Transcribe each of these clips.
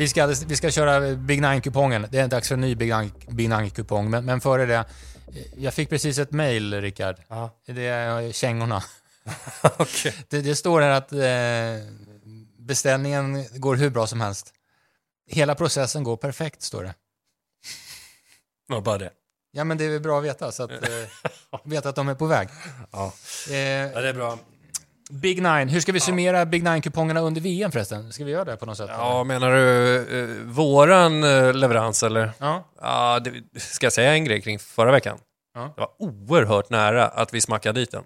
Vi ska, vi ska köra Big Nine-kupongen. Det är dags för en ny Big Nine- Big Nine-kupong. Men, men före det, eh, jag fick precis ett mail, Rickard. Ja. Det är eh, kängorna. Okej. Det, det står här att eh, beställningen går hur bra som helst. Hela processen går perfekt, står det. Ja, bara det. Ja, men det är bra att veta, så att eh, veta att de är på väg. Ja. Eh, ja, det är bra. Big Nine, hur ska vi summera Big Nine-kupongerna under VM förresten? Ska vi göra det på något sätt? Ja, menar du eh, våran eh, leverans eller? ja. Ja, det, ska jag säga en grej kring förra veckan? Ja. Det var oerhört nära att vi smackade dit den.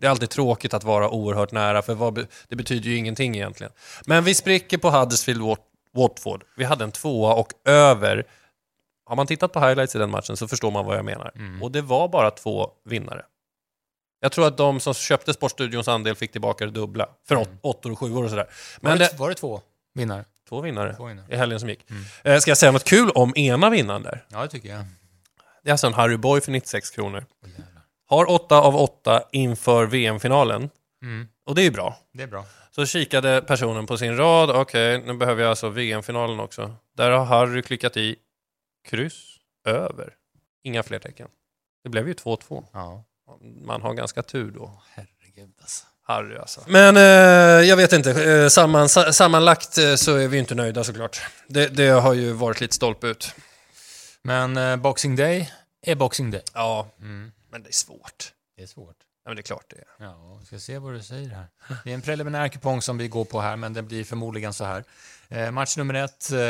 Det är alltid tråkigt att vara oerhört nära, för vad, det betyder ju ingenting egentligen. Men vi spricker på Huddersfield Wat- Watford. Vi hade en tvåa och över. Har man tittat på highlights i den matchen så förstår man vad jag menar. Mm. Och det var bara två vinnare. Jag tror att de som köpte Sportstudions andel fick tillbaka det dubbla. För åt, åttor och sjuor och sådär. Var, Men det, det, var det två vinnare? två vinnare Två vinnare. i helgen som gick. Mm. Eh, Ska jag säga något kul om ena vinnaren där? Ja, det tycker jag. Det är alltså en Harry Boy för 96 kronor. Jävlar. Har 8 av 8 inför VM-finalen. Mm. Och det är ju bra. Det är bra. Så kikade personen på sin rad. Okej, nu behöver jag alltså VM-finalen också. Där har Harry klickat i kryss över. Inga fler tecken. Det blev ju 2-2. Ja. Man har ganska tur då. Herregud alltså. Harry alltså. Men eh, jag vet inte. Eh, samman, sa, sammanlagt eh, så är vi inte nöjda såklart. Det, det har ju varit lite stolpe ut. Men eh, Boxing Day är Boxing Day. Ja, Mm. men det är svårt. Det är svårt. Ja, men det är klart det är. Ja, vi ska se vad du säger här. Det är en preliminär kupong som vi går på här, men det blir förmodligen så här. Eh, match nummer ett, eh,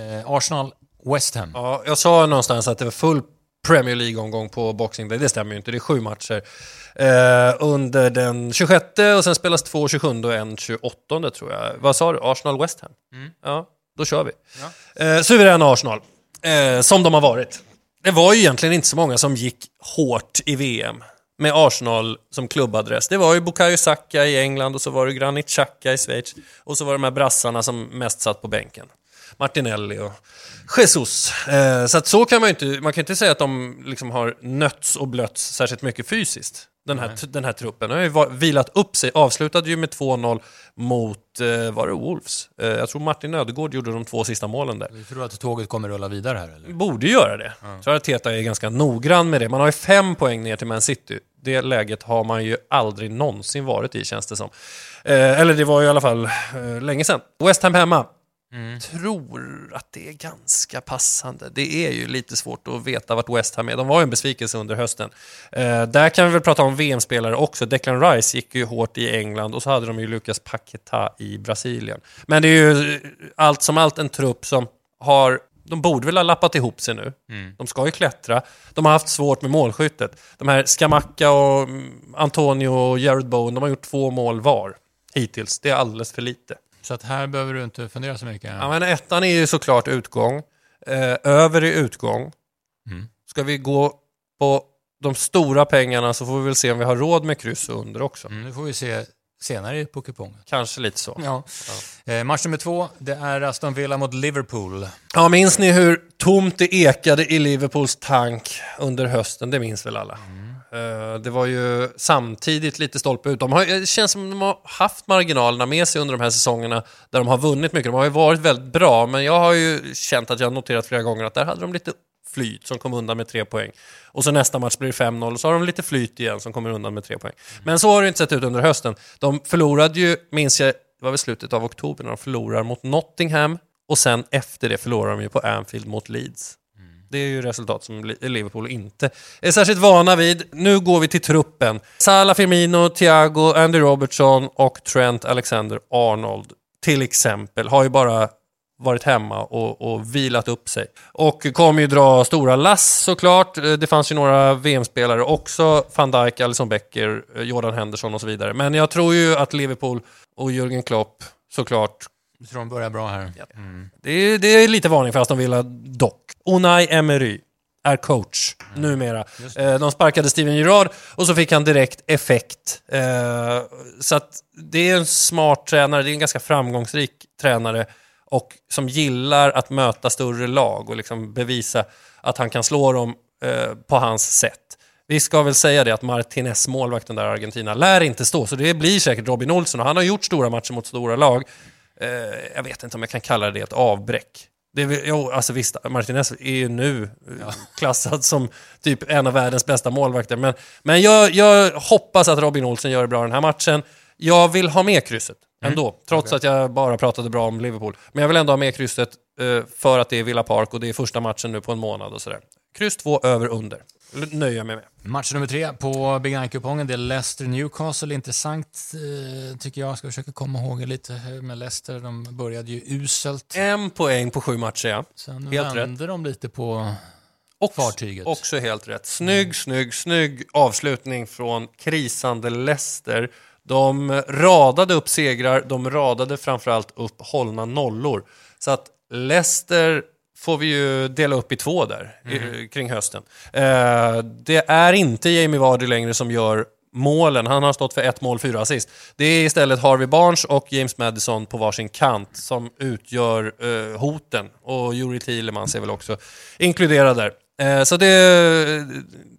eh, Arsenal-West Ham. Ja, jag sa någonstans att det var full Premier League-omgång på Boxing Day. Det stämmer ju inte. Det är sju matcher eh, under den 26 och sen spelas två 27 och en 28 tror jag. Vad sa du? Arsenal-West Ham? Mm. Ja, då kör vi. Ja. Eh, suveräna Arsenal, eh, som de har varit. Det var ju egentligen inte så många som gick hårt i VM med Arsenal som klubbadress. Det var ju Bukayo Saka i England och så var det Granit Xhaka i Schweiz och så var det de här brassarna som mest satt på bänken. Martinelli och Jesus. Eh, så att så kan man ju inte, man kan inte säga att de liksom har nötts och blötts särskilt mycket fysiskt. Den här, den här truppen Den har ju vilat upp sig, avslutade ju med 2-0 mot, eh, var det Wolves? Eh, jag tror Martin Ödegård gjorde de två sista målen där. Vi tror att tåget kommer rulla vidare här, eller? Borde göra det. Jag tror att Teta är ganska noggrann med det. Man har ju fem poäng ner till Man City. Det läget har man ju aldrig någonsin varit i, känns det som. Eh, eller det var ju i alla fall eh, länge sedan. West Ham hemma. Mm. Tror att det är ganska passande. Det är ju lite svårt att veta vart West Ham är. De var ju en besvikelse under hösten. Eh, där kan vi väl prata om VM-spelare också. Declan Rice gick ju hårt i England och så hade de ju Lucas Paqueta i Brasilien. Men det är ju eh, allt som allt en trupp som har de borde väl ha lappat ihop sig nu. Mm. De ska ju klättra. De har haft svårt med målskyttet. De här Skamacka och mm, Antonio och Jared Bowen, de har gjort två mål var hittills. Det är alldeles för lite. Så att här behöver du inte fundera så mycket. Ja, men ettan är ju såklart utgång. Eh, över är utgång. Mm. Ska vi gå på de stora pengarna så får vi väl se om vi har råd med kryss under också. Mm, nu får vi se senare på kupongen. Kanske lite så. Ja. Eh, match nummer två, det är Aston Villa mot Liverpool. Ja, minns ni hur tomt det ekade i Liverpools tank under hösten? Det minns väl alla? Eh, Det var ju samtidigt lite stolpe ut. De har, det känns som de har haft marginalerna med sig under de här säsongerna där de har vunnit mycket. De har ju varit väldigt bra, men jag har ju känt att jag har noterat flera gånger att där hade de lite flyt som kom undan med tre poäng. Och så nästa match blir det 5-0 och så har de lite flyt igen som kommer undan med tre poäng. Men så har det inte sett ut under hösten. De förlorade ju, minns jag, det var väl slutet av oktober när de förlorar mot Nottingham och sen efter det förlorar de ju på Anfield mot Leeds. Det är ju resultat som Liverpool inte är särskilt vana vid. Nu går vi till truppen. Salah, Firmino, Thiago, Andy Robertson och Trent Alexander-Arnold till exempel har ju bara varit hemma och, och vilat upp sig. Och kommer ju dra stora lass såklart. Det fanns ju några VM-spelare också. Van Dijk, Alisson Becker, Jordan Henderson och så vidare. Men jag tror ju att Liverpool och Jürgen Klopp såklart jag tror de börjar bra här. Mm. det är, det är lite varning för Aston Villa dock. Unai Emery är coach numera. Just Eh, de sparkade Steven Gerrard och så fick han direkt effekt. Eh, så att det är en smart tränare, det är en ganska framgångsrik tränare och som gillar att möta större lag och liksom bevisa att han kan slå dem eh, på hans sätt. Vi ska väl säga det att Martinez, målvakten där i Argentina, lär inte stå, så det blir säkert Robin Olsen och han har gjort stora matcher mot stora lag. Eh, jag vet inte om jag kan kalla det ett avbräck. Det är, jo, alltså visst, Martinez är ju nu eh, klassad som typ en av världens bästa målvakter. Men, men jag, jag hoppas att Robin Olsen gör det bra den här matchen. Jag vill ha med krysset ändå, trots att jag bara pratade bra om Liverpool. Men jag vill ändå ha med krysset eh, för att det är Villa Park och det är första matchen nu på en månad och sådär. Kryss två över under. Nöjer jag mig med. Match nummer tre på Big Nine-kupongen, det är Leicester-Newcastle. Intressant eh, tycker jag. Ska försöka komma ihåg lite med Leicester. De började ju uselt. En poäng på sju matcher, ja. Sen Helt vände de lite på Och fartyget. Också helt rätt. Snygg, snygg, snygg avslutning från krisande Leicester. De radade upp segrar, de radade framförallt upp hållna nollor. Så att Leicester får vi ju dela upp i två där i, kring hösten. Eh, det är inte Jamie Vardy längre som gör målen. Han har stått för ett mål, fyra assist. Det är istället Harvey Barnes och James Madison på varsin kant som utgör eh, hoten. Och Juri Thielemans är väl också inkluderad där. Eh, så det,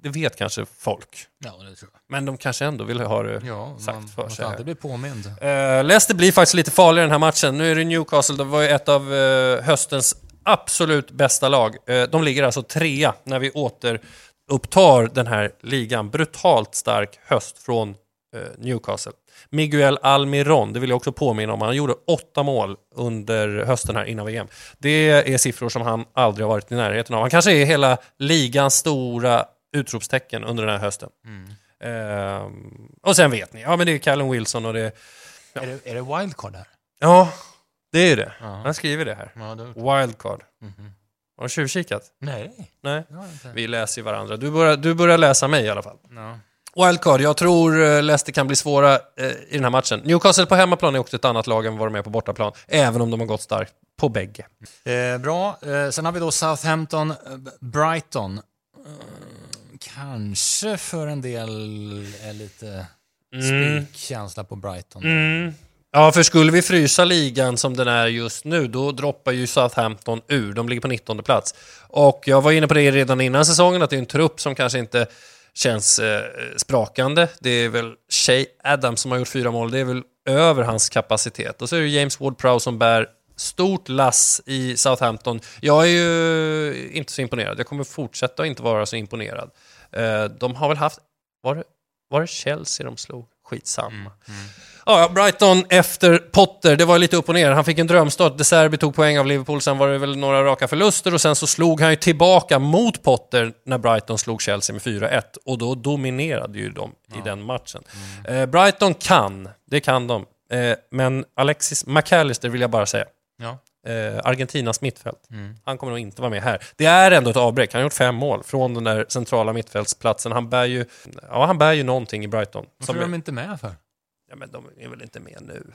det vet kanske folk. Ja, det tror jag. Men de kanske ändå vill ha det Ja, sagt man för måste sig. här. alltid bli påmind. Uh, Leicester blir faktiskt lite farligare den här matchen. Nu är det Newcastle, det var ju ett av eh, höstens absolut bästa lag. Eh, de ligger alltså trea när vi återupptar den här ligan. Brutalt stark höst från eh, Newcastle. Miguel Almiron, det vill jag också påminna om, han gjorde åtta mål under hösten här innan VM. Det är siffror som han aldrig har varit i närheten av. Han kanske är hela ligans stora utropstecken under den här hösten. Ehm, och sen vet ni, ja men det är Callum Wilson och det är Är, det, är det wildcard här? Ja, det är det. Ja. Han skriver det här. Ja, det... Wildcard. Mhm. Har du tjuvkikat? Nej, Nej. Vi läser ju varandra. Du börjar, du börjar läsa mig i alla fall. Ja. Wildcard, jag tror eh, Leicester kan bli svåra eh, i den här matchen. Newcastle på hemmaplan är också ett annat lag än vad de är på bortaplan, även om de har gått starkt på bägge. Eh, bra. Eh, sen har vi då Southampton, eh, Brighton. Eh, kanske för en del är lite spikkänsla på Brighton. Mm. Ja, för skulle vi frysa ligan som den är just nu, då droppar ju Southampton ur. De ligger på 19 plats. Och jag var inne på det redan innan säsongen, att det är en trupp som kanske inte känns eh, sprakande. Det är väl Shay Adams som har gjort fyra mål, det är väl över hans kapacitet. Och så är det James Ward-Prowse som bär stort lass i Southampton. Jag är ju inte så imponerad. Jag kommer fortsätta att inte vara så imponerad. Eh, de har väl haft... Var det, var det Chelsea de slog? Skitsamma. Ja, Brighton efter Potter, det var lite upp och ner. Han fick en drömstart. De Serbi tog poäng av Liverpool, sen var det väl några raka förluster och sen så slog han ju tillbaka mot Potter när Brighton slog Chelsea med 4-1 och då dominerade ju de i den matchen. Eh, Brighton kan, det kan de. Eh, men Alexis McAllister vill jag bara säga. Ja. Eh, Argentinas mittfält. Han kommer nog inte vara med här. Det är ändå ett avbräck. Han har gjort fem mål från den där centrala mittfältsplatsen. Han bär ju, ja, han bär ju någonting i Brighton. Varför är de inte med för? Ja, men de är väl inte med nu?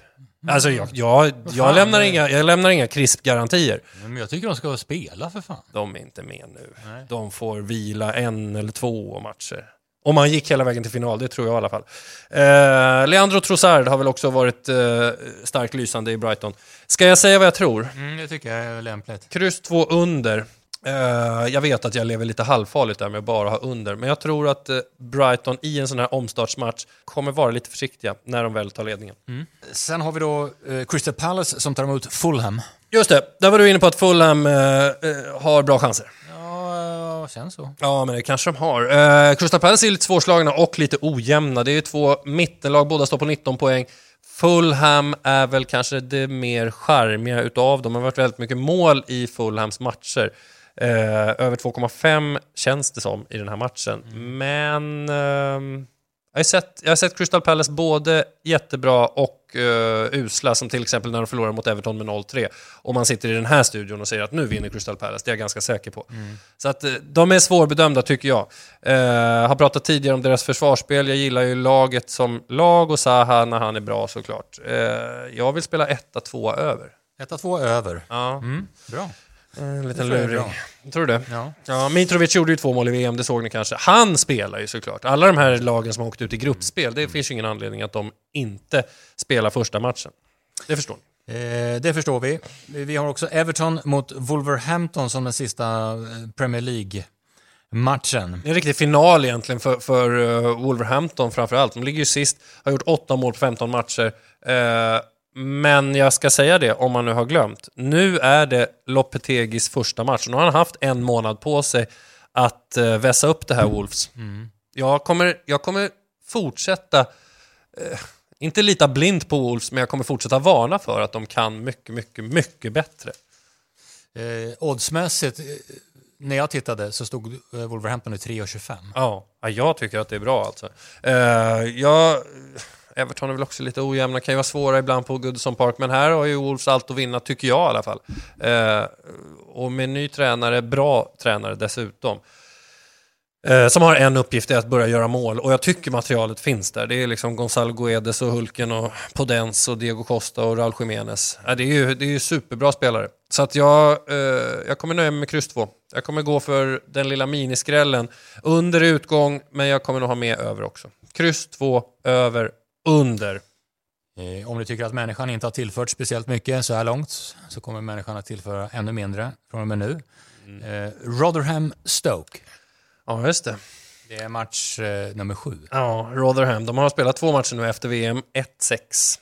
Alltså, jag, jag, jag, lämnar, inga, jag lämnar inga krispgarantier. Men jag tycker de ska spela för fan. De är inte med nu. Nej. De får vila en eller två matcher. Om han gick hela vägen till final, det tror jag i alla fall. Eh, Leandro Trossard har väl också varit eh, starkt lysande i Brighton. Ska jag säga vad jag tror? Mm, det tycker jag är lämpligt. Kryss två under. Eh, jag vet att jag lever lite halvfarligt där med att bara ha under, men jag tror att eh, Brighton i en sån här omstartsmatch kommer vara lite försiktiga när de väl tar ledningen. Sen har vi då eh, Crystal Palace som tar emot Fulham. Just det, där var du inne på att Fulham eh, har bra chanser. Ja, eh, känns så. Ja, men det kanske de har. Eh, Crystal Palace är lite svårslagna och lite ojämna. Det är ju två mittenlag, båda står på 19 poäng. Fulham är väl kanske det mer charmiga utav dem. Det har varit väldigt mycket mål i Fulhams matcher. Eh, över 2,5 känns det som i den här matchen. Men ehm, jag, har sett, jag har sett Crystal Palace både jättebra och eh, usla, som till exempel när de förlorar mot Everton med 0-3. Och man sitter i den här studion och säger att nu vinner Crystal Palace, det är jag ganska säker på. Så att eh, de är svårbedömda tycker jag. Eh, har pratat tidigare om deras försvarsspel, jag gillar ju laget som lag och Zaha när han är bra såklart. Eh, jag vill spela 1-2 över. 1-2 över. Ja, Mm, bra. En liten luring. Tror du det? Ja. Ja, Mitrovic gjorde ju två mål i VM, det såg ni kanske. Han spelar ju såklart. Alla de här lagen som har åkt ut i gruppspel, det finns ju ingen anledning att de inte spelar första matchen. Det förstår ni. Eh, det förstår vi. Vi har också Everton mot Wolverhampton som den sista eh, Premier League-matchen. Det är en riktig final egentligen för, för eh, Wolverhampton framför allt. De ligger ju sist, har gjort åtta mål på 15 matcher. Eh, Men jag ska säga det, om man nu har glömt. Nu är det Lopetegis första match. Nu har han haft en månad på sig att uh, vässa upp det här Wolves. Mm. Jag, kommer, jag kommer fortsätta, eh, inte lita blind på Wolves, men jag kommer fortsätta varna för att de kan mycket, mycket, mycket bättre. Eh, oddsmässigt, eh, när jag tittade så stod eh, Wolverhampton i 3,25. Ja, ja, jag tycker att det är bra alltså. Eh, jag, Everton är väl också lite ojämna, kan ju vara svåra ibland på Goodison Park, men här har ju Wolves allt att vinna, tycker jag i alla fall. Eh, och med ny tränare, bra tränare dessutom, eh, som har en uppgift, är att börja göra mål. Och jag tycker materialet finns där. Det är liksom Gonzalo Guedes och Hulken och Podens och Diego Costa och Raul Jiménez. Eh, det, är ju, det är ju superbra spelare. Så att jag, eh, jag kommer nöja mig med kryss 2. Jag kommer gå för den lilla miniskrällen under utgång, men jag kommer nog ha med över också. Kryss 2, över, under. Eh, om du tycker att människan inte har tillfört speciellt mycket så här långt så kommer människan att tillföra ännu mindre från och med nu. Eh, Rotherham-Stoke. Ja, just det. Det är match eh, nummer sju. Ja, Rotherham. De har spelat två matcher nu efter VM. 1-6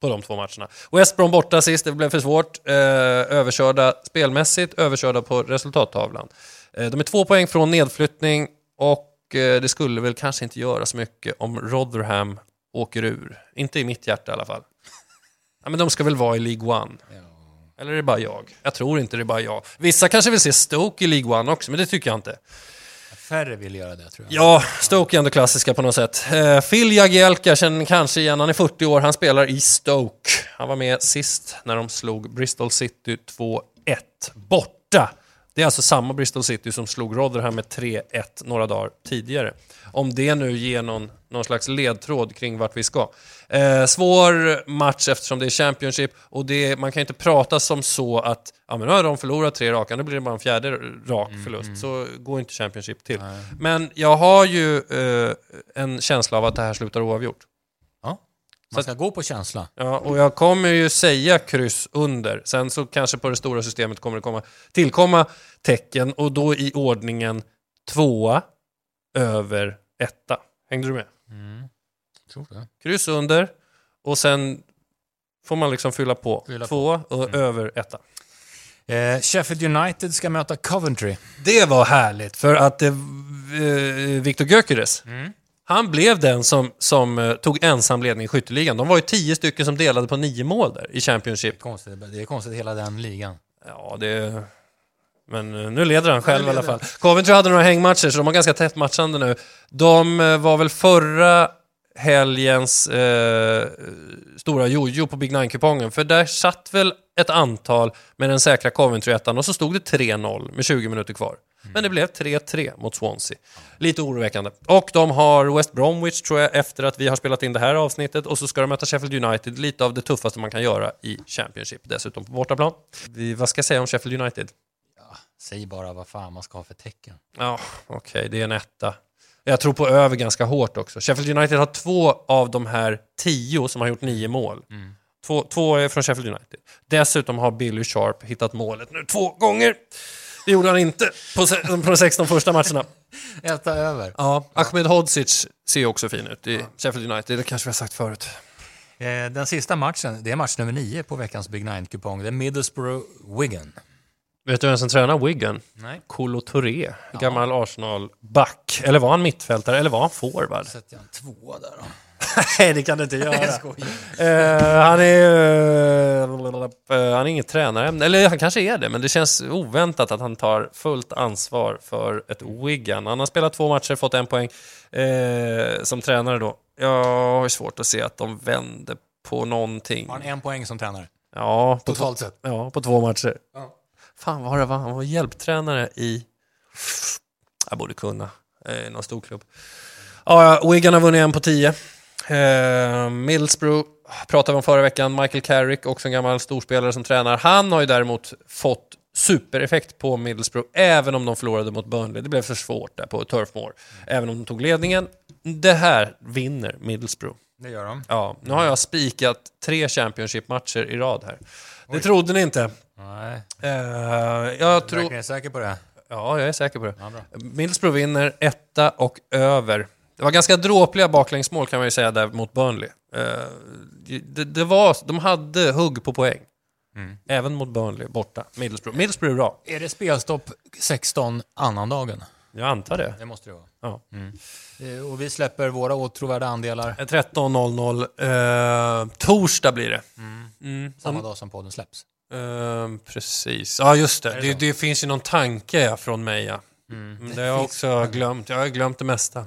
på de två matcherna. West Brom borta sist, det blev för svårt. Överkörda spelmässigt, överkörda på resultattavlan. De är två poäng från nedflyttning och det skulle väl kanske inte göra så mycket om Rotherham åker ur. Inte i mitt hjärta i alla fall. Ja, men de ska väl vara i League One. Eller är det bara jag? Jag tror inte det är bara jag. Vissa kanske vill se Stoke i League One också, men det tycker jag inte. Färre vill göra det tror jag. Ja, Stoke är ändå klassiska på något sätt. Eh, Phil Jagielka känner ni kanske igen, han är 40 år, han spelar i Stoke. Han var med sist när de slog Bristol City 2-1 borta. Det är alltså samma Bristol City som slog Rotherham med 3-1 några dagar tidigare. Om det nu ger någon, någon slags ledtråd kring vart vi ska. Eh, svår match eftersom det är Championship och det, man kan inte prata som så att ja, men nu har de förlorat tre raka, nu blir det bara en fjärde rak förlust. Så går inte Championship till. Nej. Men jag har ju eh, en känsla av att det här slutar oavgjort. Ja. Man ska gå på känsla. Ja, och jag kommer ju säga kryss under. Sen så kanske på det stora systemet kommer det komma, tillkomma tecken och då i ordningen tvåa över etta. Hängde du med? Mm. Tror det. Kryss under och sen får man liksom fylla på. Fylla på. tvåa och över etta. Eh, Sheffield United ska möta Coventry. Det var härligt för att eh, Viktor Gyökeres, Mm. han blev den som, som eh, tog ensam ledning i skytteligan. De var ju tio stycken som delade på nio mål där i Championship. Konstigt, det är konstigt hela den ligan. Ja, det... Men eh, nu leder han själv i alla fall. Coventry hade några hängmatcher, så de har ganska tätt matchande nu. De eh, var väl förra helgens eh, stora jojo på Big Nine-kupongen, för där satt väl ett antal med den säkra Coventry-ettan och så stod det 3-0 med 20 minuter kvar. Men det blev 3-3 mot Swansea. Lite oroväckande. Och de har West Bromwich, tror jag, efter att vi har spelat in det här avsnittet. Och så ska de möta Sheffield United, lite av det tuffaste man kan göra i Championship, dessutom på bortaplan. Vi, vad ska jag säga om Sheffield United? Säg bara vad fan man ska ha för tecken. Ja, okej, det är en etta. Jag tror på över ganska hårt också. Sheffield United har två av de här tio som har gjort nio mål. Två, två är från Sheffield United. Dessutom har Billy Sharp hittat målet nu två gånger. Det gjorde han inte på, se- på de 16 första matcherna. Etta över. Ja, Ahmed Hodzic ser också fin ut i Sheffield United, det kanske vi har sagt förut. Eh, den sista matchen, det är match nummer nio på veckans Big Nine-kupong. Det är Middlesbrough-Wigan. Vet du vem som tränar Wigan? Nej. Kolo Touré, gammal Arsenal-back. Eller var han mittfältare, eller var han forward? Sätter jag en tvåa där då? Nej, det kan du inte göra. Eh, han är uh, han är inget tränare, eller han kanske är det, men det känns oväntat att han tar fullt ansvar för ett Wigan. Han har spelat två matcher, fått en poäng som tränare då. Jag har svårt att se att de vänder på någonting. Har han en poäng som tränare? Ja, Totalt sett. ja, på två matcher. Ja. Fan, vad var det var? Han var hjälptränare i... Jag borde kunna. Eh, någon stor klubb. Ja, ja, Wigan har vunnit en på tio. Eh, Middlesbrough pratade vi om förra veckan. Michael Carrick, också en gammal storspelare som tränar. Han har ju däremot fått supereffekt på Middlesbrough, även om de förlorade mot Burnley. Det blev för svårt där på Turf Moor. Även om de tog ledningen. Det här vinner Middlesbrough. Det gör de. Ja, nu har jag spikat tre Championship-matcher i rad här. Det trodde ni inte. Nej. Eh, jag tror... är säker på det? Ja, jag är säker på det. Ja. Middlesbrough vinner etta och över Det var ganska dråpliga baklängsmål kan man ju säga där mot Burnley. Eh, det, det var, de hade hugg på poäng. Mm. Även mot Burnley borta. Middlesbrough. Middlesbrough är bra. Är det spelstopp 16 annandagen? Jag antar det. Det måste det vara. Ja. Eh, Och vi släpper våra åtråvärda andelar Eh, 13.00. Eh, torsdag blir det. Mm. samma dag som podden släpps. Eh, precis. Ja, just det. det Det, det, finns ju någon tanke ja, från mig. Ja. Mm. Mm, Det har jag också glömt. Jag har glömt det mesta.